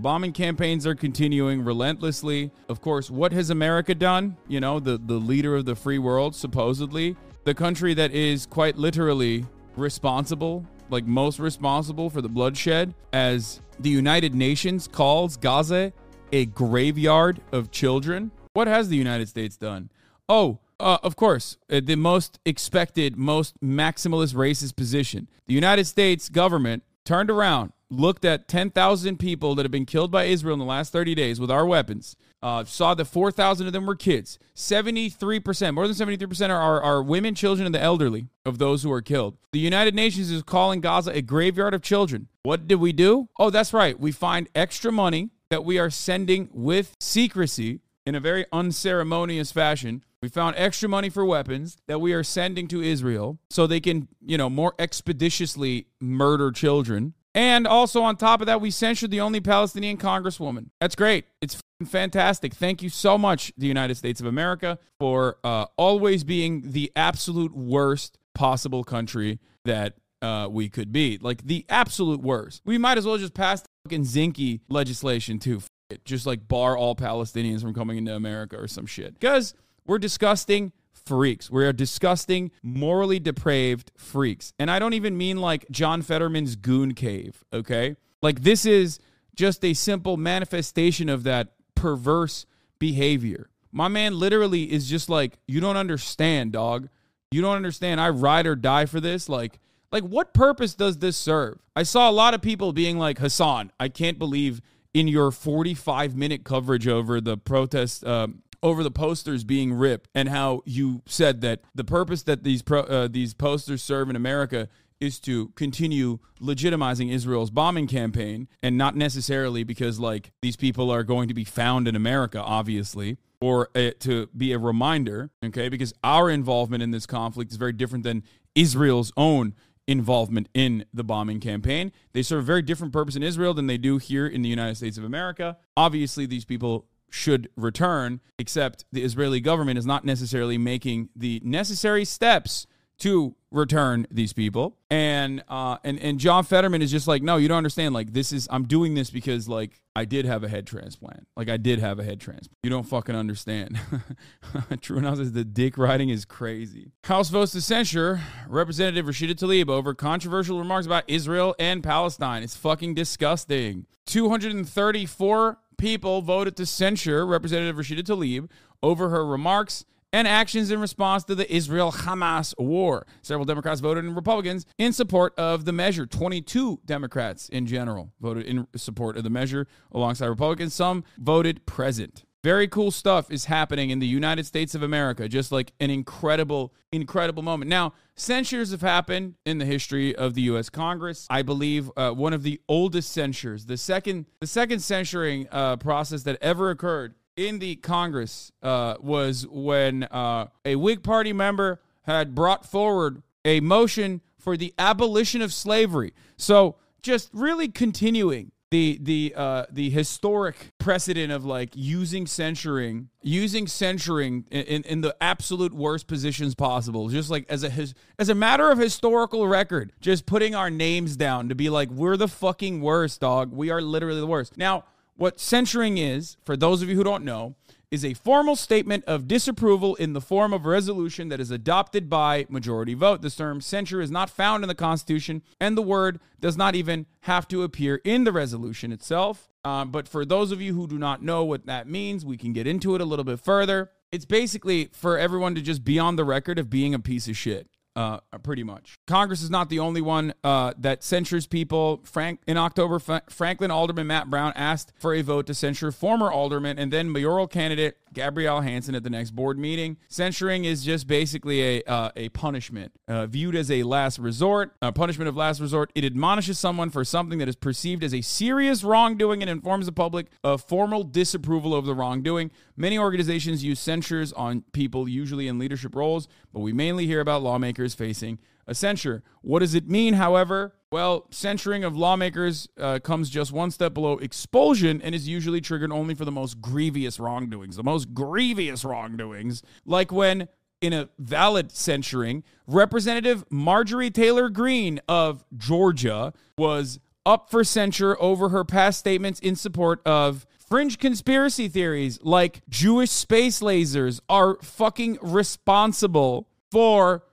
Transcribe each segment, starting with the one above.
The bombing campaigns are continuing relentlessly. Of course, what has America done? You know, the, the leader of the free world, supposedly. The country that is quite literally responsible, like most responsible for the bloodshed, as the United Nations calls Gaza a graveyard of children. What has the United States done? Oh, uh, of course, uh, the most expected, most maximalist racist position. The United States government turned around, looked at 10,000 people that have been killed by Israel in the last 30 days with our weapons, uh, saw that 4,000 of them were kids. 73%, more than 73% are, are, are women, children, and the elderly of those who are killed. The United Nations is calling Gaza a graveyard of children. What did we do? Oh, that's right. We find extra money that we are sending with secrecy in a very unceremonious fashion. We found extra money for weapons that we are sending to Israel so they can, you know, more expeditiously murder children. And also on top of that, we censured the only Palestinian congresswoman. That's great. It's fantastic. Thank you so much, the United States of America, for uh, always being the absolute worst possible country that uh, we could be. Like the absolute worst. We might as well just pass the fucking Zinke legislation too. F- it. Just like bar all Palestinians from coming into America or some shit. Because we're disgusting freaks. We're disgusting, morally depraved freaks. And I don't even mean like John Fetterman's goon cave, okay? Like this is just a simple manifestation of that perverse behavior. My man literally is just like, you don't understand, dog. You don't understand. I ride or die for this. Like, like what purpose does this serve? I saw a lot of people being like, Hasan, I can't believe in your 45 minute coverage over the protest, um, over the posters being ripped, and how you said that the purpose that these pro, uh, these posters serve in America is to continue legitimizing Israel's bombing campaign, and not necessarily because like these people are going to be found in America, obviously or uh, to be a reminder, okay? Because our involvement in this conflict is very different than Israel's own involvement in the bombing campaign. They serve a very different purpose in Israel than they do here in the United States of America. Obviously, these people should return, except the Israeli government is not necessarily making the necessary steps to return these people. And uh and and John Fetterman is just like, no, you don't understand. Like this is I'm doing this because like I did have a head transplant. Like I did have a head transplant. You don't fucking understand. True enough says the dick riding is crazy. House votes to censure Representative Rashida Tlaib over controversial remarks about Israel and Palestine. It's fucking disgusting. 234 people voted to censure Representative Rashida Tlaib over her remarks and actions in response to the Israel Hamas war. Several Democrats voted and Republicans in support of the measure. 22 Democrats in general voted in support of the measure alongside Republicans. Some voted present. Very cool stuff is happening in the United States of America. Just like an incredible, incredible moment. Now, censures have happened in the history of the U.S. Congress. I believe uh, one of the oldest censures, the second, the second censuring uh, process that ever occurred in the Congress uh, was when uh, a Whig Party member had brought forward a motion for the abolition of slavery. So just really continuing the the uh, the historic precedent of like using censuring using censuring in, in the absolute worst positions possible. Just like as a his, as a matter of historical record just putting our names down to be like we're the fucking worst dog. We are literally the worst. Now what censuring is, for those of you who don't know, is a formal statement of disapproval in the form of a resolution that is adopted by majority vote. This term censure is not found in the Constitution, and the word does not even have to appear in the resolution itself. Um, but for those of you who do not know what that means, we can get into it a little bit further. It's basically for everyone to just be on the record of being a piece of shit uh, pretty much. Congress is not the only one uh, that censures people. Frank in October, Franklin Alderman Matt Brown asked for a vote to censure former alderman and then mayoral candidate Gabrielle Hanson at the next board meeting. Censuring is just basically a uh, a punishment, uh, viewed as a last resort, a punishment of last resort. It admonishes someone for something that is perceived as a serious wrongdoing and informs the public of formal disapproval of the wrongdoing. Many organizations use censures on people, usually in leadership roles, but we mainly hear about lawmakers facing a censure. What does it mean, however? Well, censuring of lawmakers uh, comes just one step below expulsion and is usually triggered only for the most grievous wrongdoings. The most grievous wrongdoings, like when, in a valid censuring, Representative Marjorie Taylor Greene of Georgia was up for censure over her past statements in support of fringe conspiracy theories like Jewish space lasers are fucking responsible for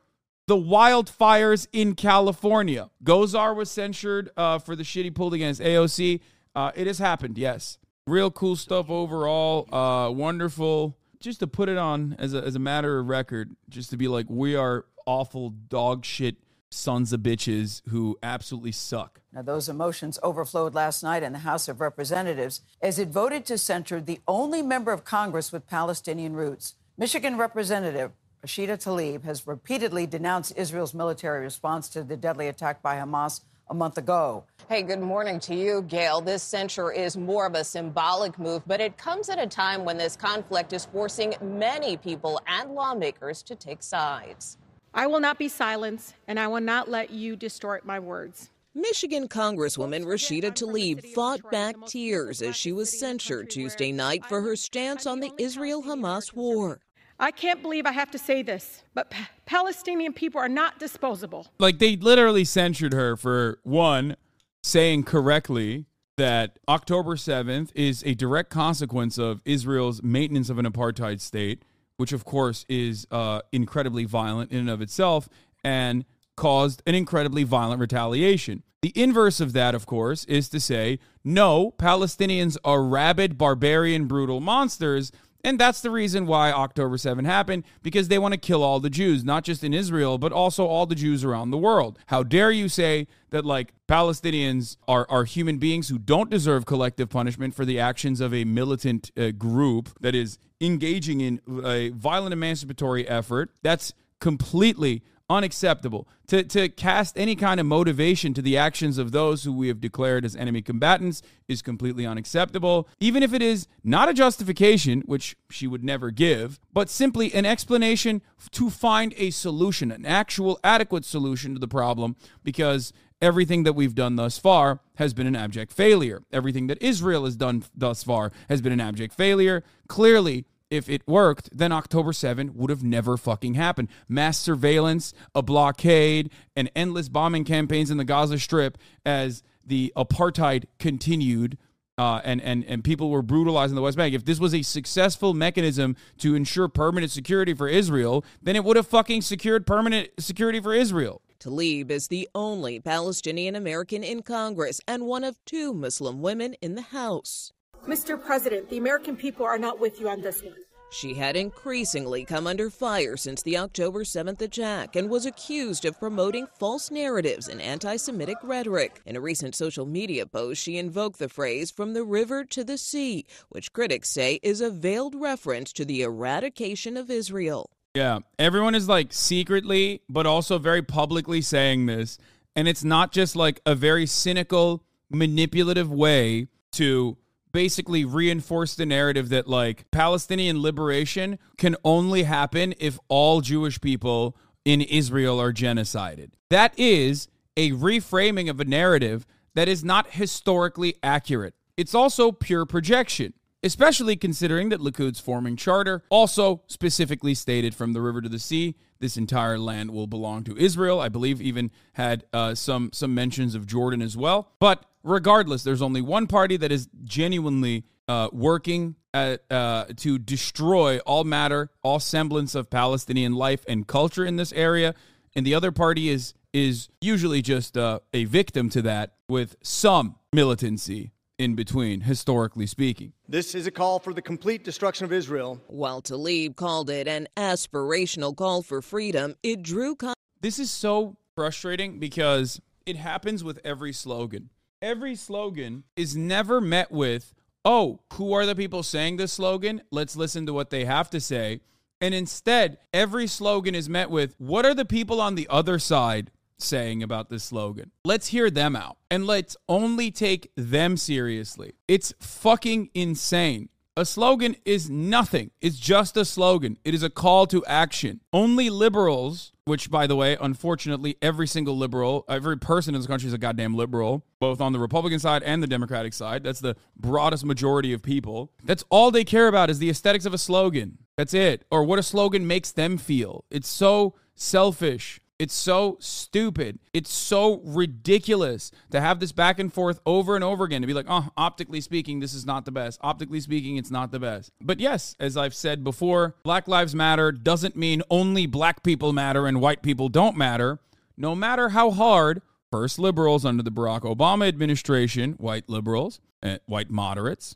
the wildfires in California. Gosar was censured uh, for the shit he pulled against AOC. Uh, it has happened, yes. Real cool stuff overall. Uh, wonderful. Just to put it on as a, as a matter of record, just to be like, we are awful dog shit sons of bitches who absolutely suck. Now, those emotions overflowed last night in the House of Representatives as it voted to censure the only member of Congress with Palestinian roots. Michigan Representative Rashida Tlaib has repeatedly denounced Israel's military response to the deadly attack by Hamas a month ago. Hey, good morning to you, Gail. This censure is more of a symbolic move, but it comes at a time when this conflict is forcing many people and lawmakers to take sides. I will not be silenced, and I will not let you distort my words. Michigan Congresswoman Rashida Tlaib fought back tears as she was censured Tuesday night for her stance on the Israel Hamas war. I can't believe I have to say this, but P- Palestinian people are not disposable. Like, they literally censured her for one, saying correctly that October 7th is a direct consequence of Israel's maintenance of an apartheid state which of course is uh, incredibly violent in and of itself and caused an incredibly violent retaliation. The inverse of that, of course, is to say, no, Palestinians are rabid, barbarian, brutal monsters. And that's the reason why October 7 happened, because they want to kill all the Jews, not just in Israel, but also all the Jews around the world. How dare you say that, like, Palestinians are, are human beings who don't deserve collective punishment for the actions of a militant uh, group that is engaging in a violent emancipatory effort? That's completely unacceptable. To, to cast any kind of motivation to the actions of those who we have declared as enemy combatants is completely unacceptable, even if it is not a justification, which she would never give, but simply an explanation to find a solution, an actual adequate solution to the problem, because everything that we've done thus far has been an abject failure. Everything that Israel has done thus far has been an abject failure. Clearly, if it worked, then October 7 would have never fucking happened. Mass surveillance, a blockade, and endless bombing campaigns in the Gaza Strip as the apartheid continued. Uh, and, and, and people were brutalized in the West Bank. If this was a successful mechanism to ensure permanent security for Israel, then it would have fucking secured permanent security for Israel. Tlaib is the only Palestinian American in Congress and one of two Muslim women in the House. Mr. President, the American people are not with you on this one. She had increasingly come under fire since the October 7th attack and was accused of promoting false narratives and anti Semitic rhetoric. In a recent social media post, she invoked the phrase from the river to the sea, which critics say is a veiled reference to the eradication of Israel. Yeah, everyone is like secretly, but also very publicly saying this. And it's not just like a very cynical, manipulative way to basically reinforce the narrative that like Palestinian liberation can only happen if all Jewish people in Israel are genocided. That is a reframing of a narrative that is not historically accurate. It's also pure projection especially considering that Likud's forming charter also specifically stated from the river to the sea, this entire land will belong to Israel. I believe even had uh, some some mentions of Jordan as well. But regardless, there's only one party that is genuinely uh, working at, uh, to destroy all matter, all semblance of Palestinian life and culture in this area, and the other party is is usually just uh, a victim to that with some militancy in between, historically speaking. This is a call for the complete destruction of Israel. While Tlaib called it an aspirational call for freedom, it drew. Con- this is so frustrating because it happens with every slogan. Every slogan is never met with, oh, who are the people saying this slogan? Let's listen to what they have to say. And instead, every slogan is met with, what are the people on the other side saying about this slogan. Let's hear them out and let's only take them seriously. It's fucking insane. A slogan is nothing. It's just a slogan. It is a call to action. Only liberals, which by the way, unfortunately, every single liberal, every person in this country is a goddamn liberal, both on the Republican side and the Democratic side. That's the broadest majority of people. That's all they care about is the aesthetics of a slogan. That's it. Or what a slogan makes them feel. It's so selfish It's so stupid. It's so ridiculous to have this back and forth over and over again to be like, oh, optically speaking, this is not the best. Optically speaking, it's not the best. But yes, as I've said before, Black Lives Matter doesn't mean only black people matter and white people don't matter. No matter how hard first liberals under the Barack Obama administration, white liberals, uh, white moderates,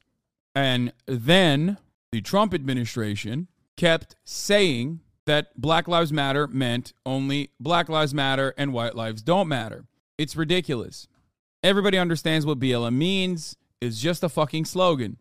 and then the Trump administration kept saying that Black Lives Matter meant only Black Lives Matter and white lives don't matter. It's ridiculous. Everybody understands what BLM means. It's just a fucking slogan.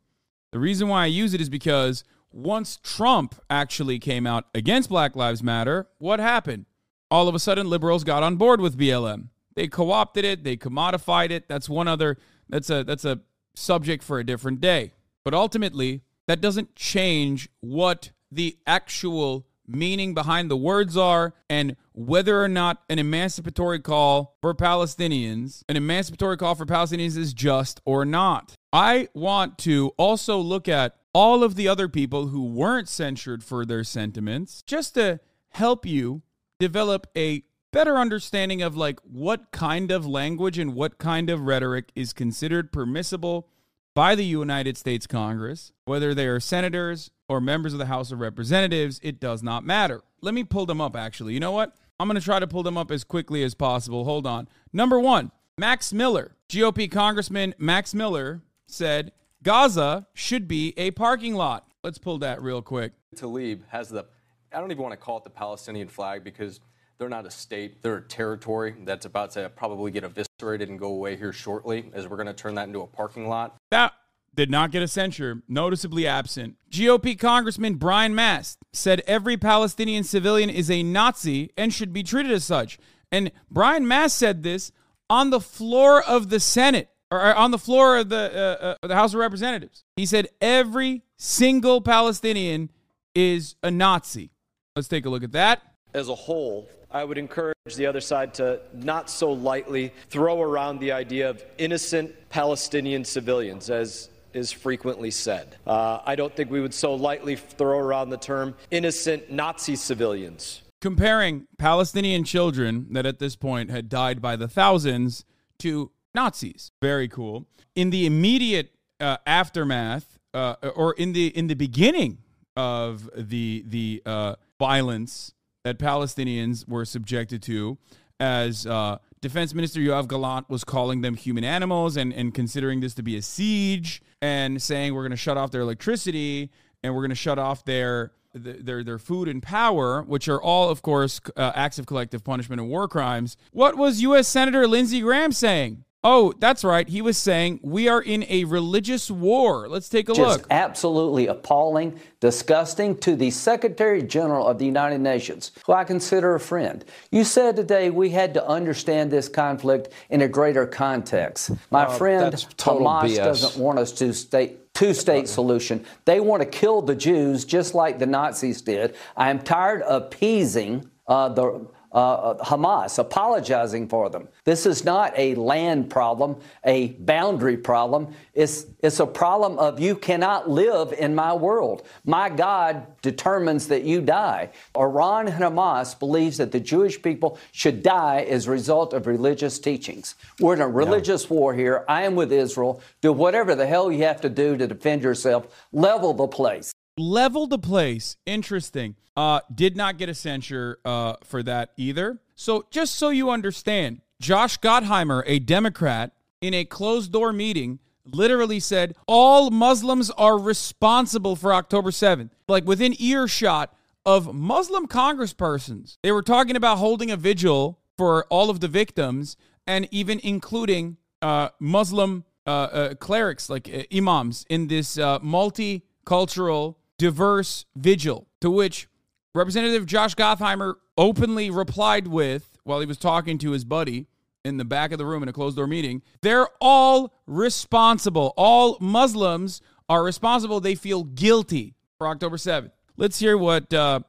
The reason why I use it is because once Trump actually came out against Black Lives Matter, what happened? All of a sudden, liberals got on board with BLM. They co-opted it, they commodified it. That's one other. That's a that's a subject for a different day. But ultimately, that doesn't change what the actual meaning behind the words are and whether or not an emancipatory call for Palestinians, an emancipatory call for Palestinians is just or not. I want to also look at all of the other people who weren't censured for their sentiments just to help you develop a better understanding of like what kind of language and what kind of rhetoric is considered permissible by the United States Congress, whether they are senators or members of the House of Representatives, it does not matter. Let me pull them up actually. You know what? I'm going to try to pull them up as quickly as possible. Hold on. Number 1, Max Miller. GOP Congressman Max Miller said Gaza should be a parking lot. Let's pull that real quick. Tlaib has the I don't even want to call it the Palestinian flag because they're not a state. They're a territory that's about to probably get eviscerated and go away here shortly, as we're going to turn that into a parking lot. That did not get a censure, noticeably absent. GOP Congressman Brian Mast said every Palestinian civilian is a Nazi and should be treated as such. And Brian Mast said this on the floor of the Senate or on the floor of the, uh, uh, the House of Representatives. He said every single Palestinian is a Nazi. Let's take a look at that. As a whole, I would encourage the other side to not so lightly throw around the idea of innocent Palestinian civilians, as is frequently said. Uh, I don't think we would so lightly throw around the term innocent Nazi civilians. Comparing Palestinian children that at this point had died by the thousands to Nazis. Very cool. In the immediate uh, aftermath, uh, or in the in the beginning of the the uh, violence that Palestinians were subjected to as uh, Defense Minister Yoav Gallant was calling them human animals and, and considering this to be a siege and saying we're going to shut off their electricity and we're going to shut off their their their food and power, which are all, of course, uh, acts of collective punishment and war crimes. What was U.S. Senator Lindsey Graham saying? Oh, that's right. He was saying we are in a religious war. Let's take a look. Just look. absolutely appalling, disgusting to the Secretary General of the United Nations, who I consider a friend. You said today we had to understand this conflict in a greater context. My Uh, friend, Hamas BS. doesn't want us to stay. Two state solution. They want to kill the Jews just like the Nazis did. I am tired of appeasing uh, the uh, Hamas, apologizing for them. This is not a land problem, a boundary problem. It's, it's a problem of you cannot live in my world. My God determines that you die. Iran and Hamas believes that the Jewish people should die as a result of religious teachings. We're in a religious war here. I am with Israel. Do whatever the hell you have to do to defend yourself. Level the place. Level the place. Interesting. Uh, did not get a censure uh, for that either. So just so you understand, Josh Gottheimer, a Democrat, in a closed door meeting, literally said all Muslims are responsible for October 7th. Like within earshot of Muslim congresspersons. They were talking about holding a vigil for all of the victims and even including uh, Muslim uh, uh, clerics, like uh, imams, in this uh, multicultural, diverse vigil. To which Representative Josh Gottheimer openly replied with, while he was talking to his buddy in the back of the room in a closed door meeting, they're all responsible. All Muslims are responsible. They feel guilty for October 7th. Let's hear what uh,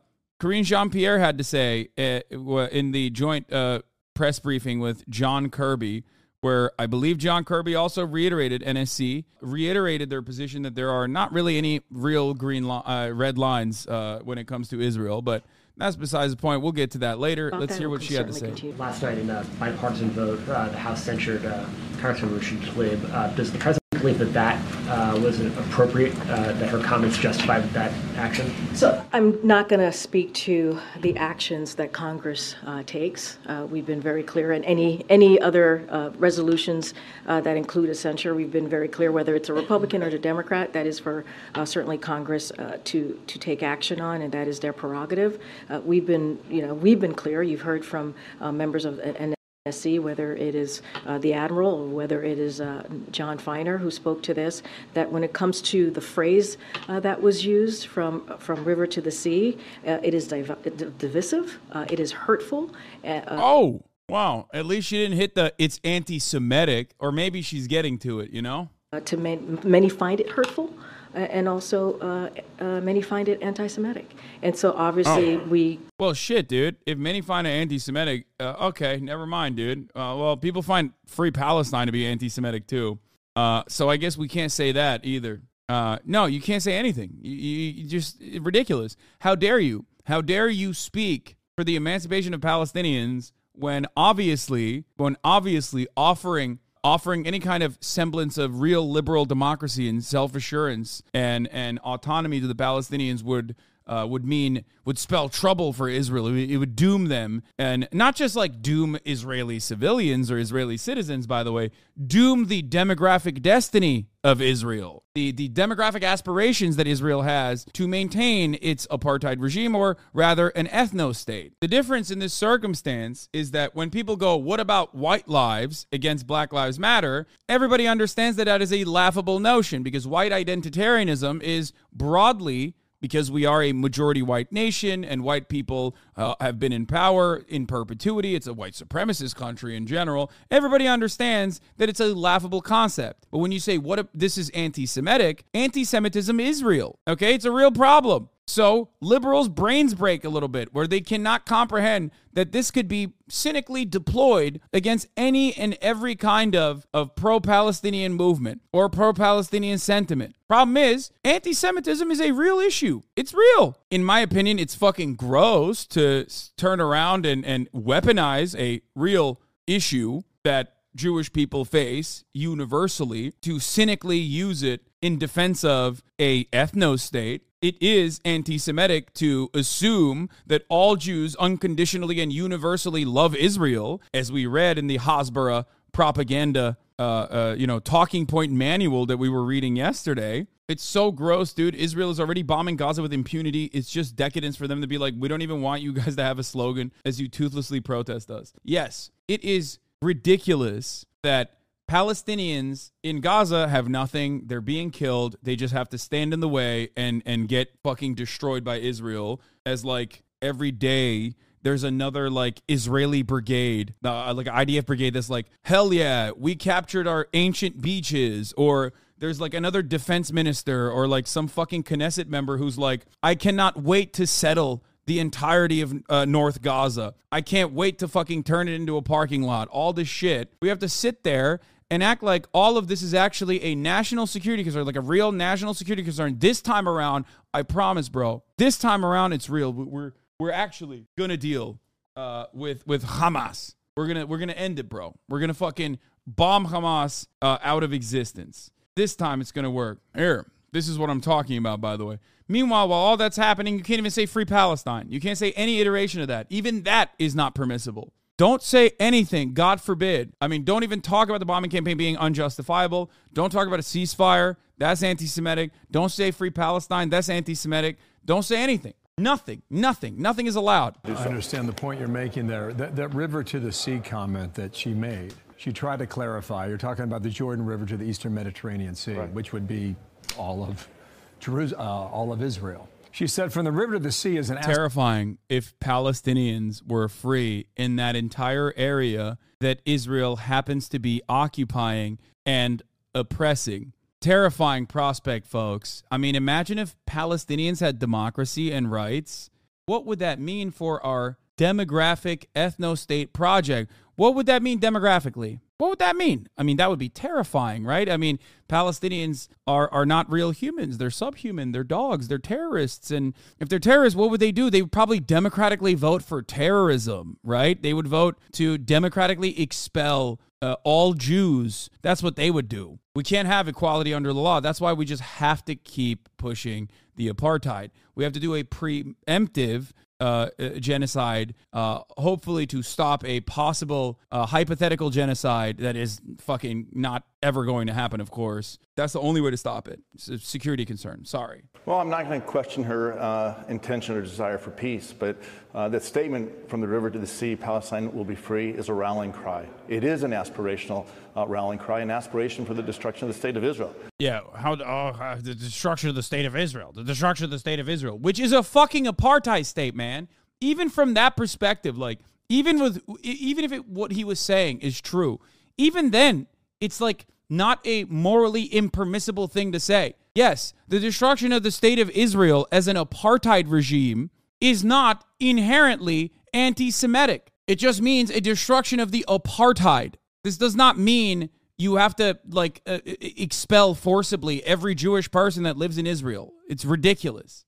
Karine Jean Pierre had to say uh, in the joint uh, press briefing with John Kirby, where I believe John Kirby also reiterated NSC reiterated their position that there are not really any real green li- uh, red lines uh, when it comes to Israel, but that's besides the point. We'll get to that later. Let's hear what she had to say. continue. Last night in a bipartisan vote, uh, the House censured uh, Congressman Rashida Tlaib. Uh, does the president believe that that uh, was appropriate, uh, that her comments justified that action? So I'm not going to speak to the actions that Congress uh, takes. Uh, we've been very clear, and any any other uh, resolutions uh, that include a censure, we've been very clear whether it's a Republican or a Democrat. That is for certainly Congress to to take action on, and that is their prerogative. We've been, you know, we've been clear. You've heard from members of and. NSC, whether it is uh, the Admiral or whether it is uh, Jon Finer who spoke to this, that when it comes to the phrase uh, that was used from from river to the sea, uh, it is div- divisive, uh, it is hurtful. uh, Oh, wow. At least she didn't hit the it's anti Semitic, or maybe she's getting to it, you know? uh, to man- many find it hurtful. And also, uh, uh, many find it anti-Semitic, and so obviously Oh. we Well, shit, dude. If many find it anti Semitic, uh, okay, never mind, dude. Uh, well, people find Free Palestine to be anti Semitic too. Uh, so I guess we can't say that either. Uh, no, you can't say anything. You, you, you just ridiculous. How dare you? How dare you speak for the emancipation of Palestinians when obviously, when obviously offering offering any kind of semblance of real liberal democracy and self-assurance and and autonomy to the Palestinians would uh, would mean would spell trouble for Israel. It would doom them, and not just like doom Israeli civilians or Israeli citizens. By the way, doom the demographic destiny of Israel, the the demographic aspirations that Israel has to maintain its apartheid regime, or rather an ethno state. The difference in this circumstance is that when people go, "What about white lives against Black Lives Matter?" Everybody understands that that is a laughable notion because white identitarianism is broadly because we are a majority white nation and white people uh, have been in power in perpetuity. It's a white supremacist country in general. Everybody understands that it's a laughable concept. But when you say what if this is anti-Semitic, anti-Semitism is real. Okay, it's a real problem. So liberals' brains break a little bit where they cannot comprehend that this could be cynically deployed against any and every kind of, of pro-Palestinian movement or pro-Palestinian sentiment. Problem is, anti-Semitism is a real issue. It's real. In my opinion, it's fucking gross to turn around and, and weaponize a real issue that Jewish people face universally to cynically use it in defense of a ethno state. It is anti Semitic to assume that all Jews unconditionally and universally love Israel, as we read in the Hasbara propaganda, uh, uh, you know, talking point manual that we were reading yesterday. It's so gross, dude. Israel is already bombing Gaza with impunity. It's just decadence for them to be like, we don't even want you guys to have a slogan as you toothlessly protest us. Yes, it is ridiculous that Palestinians in Gaza have nothing. They're being killed. They just have to stand in the way and and get fucking destroyed by Israel as like every day there's another like Israeli brigade, uh, like IDF brigade that's like, hell yeah, we captured our ancient beaches, or there's like another defense minister or like some fucking Knesset member who's like, I cannot wait to settle the entirety of uh, North Gaza. I can't wait to fucking turn it into a parking lot. All this shit. We have to sit there and act like all of this is actually a national security concern, like a real national security concern. This time around, I promise, bro. This time around, it's real. We're we're actually gonna deal uh, with with Hamas. We're gonna we're gonna end it, bro. We're gonna fucking bomb Hamas uh, out of existence. This time, it's gonna work. Here, this is what I'm talking about, by the way. Meanwhile, while all that's happening, you can't even say free Palestine. You can't say any iteration of that. Even that is not permissible. Don't say anything, God forbid. I mean, don't even talk about the bombing campaign being unjustifiable. Don't talk about a ceasefire. That's anti Semitic. Don't say free Palestine. That's anti Semitic. Don't say anything. Nothing. Nothing. Nothing is allowed. I understand the point you're making there. That, that river to the sea comment that she made, she tried to clarify. You're talking about the Jordan River to the eastern Mediterranean Sea, which would be all of, Jerus- uh, all of Israel. She said, from the river to the sea is an terrifying if Palestinians were free in that entire area that Israel happens to be occupying and oppressing. Terrifying prospect, folks. I mean, imagine if Palestinians had democracy and rights. What would that mean for our demographic ethno state project? What would that mean demographically? What would that mean? I mean, that would be terrifying, right? I mean, Palestinians are are not real humans. They're subhuman. They're dogs. They're terrorists. And if they're terrorists, what would they do? They would probably democratically vote for terrorism, right? They would vote to democratically expel uh, all Jews. That's what they would do. We can't have equality under the law. That's why we just have to keep pushing the apartheid. We have to do a preemptive uh, uh, genocide, uh, hopefully to stop a possible uh, hypothetical genocide that is fucking not ever going to happen, of course. That's the only way to stop it. It's a security concern. Sorry. Well, I'm not going to question her uh, intention or desire for peace, but uh, that statement from the river to the sea, Palestine will be free, is a rallying cry. It is an aspirational uh, rallying cry, an aspiration for the destruction of the state of Israel. Yeah, how uh, the destruction of the state of Israel, the destruction of the state of Israel, which is a fucking apartheid state, man. Even from that perspective, like even with even if it, what he was saying is true, even then, it's like not a morally impermissible thing to say. Yes, the destruction of the state of Israel as an apartheid regime is not inherently anti Semitic. It just means a destruction of the apartheid. This does not mean you have to like uh, expel forcibly every Jewish person that lives in Israel. It's ridiculous.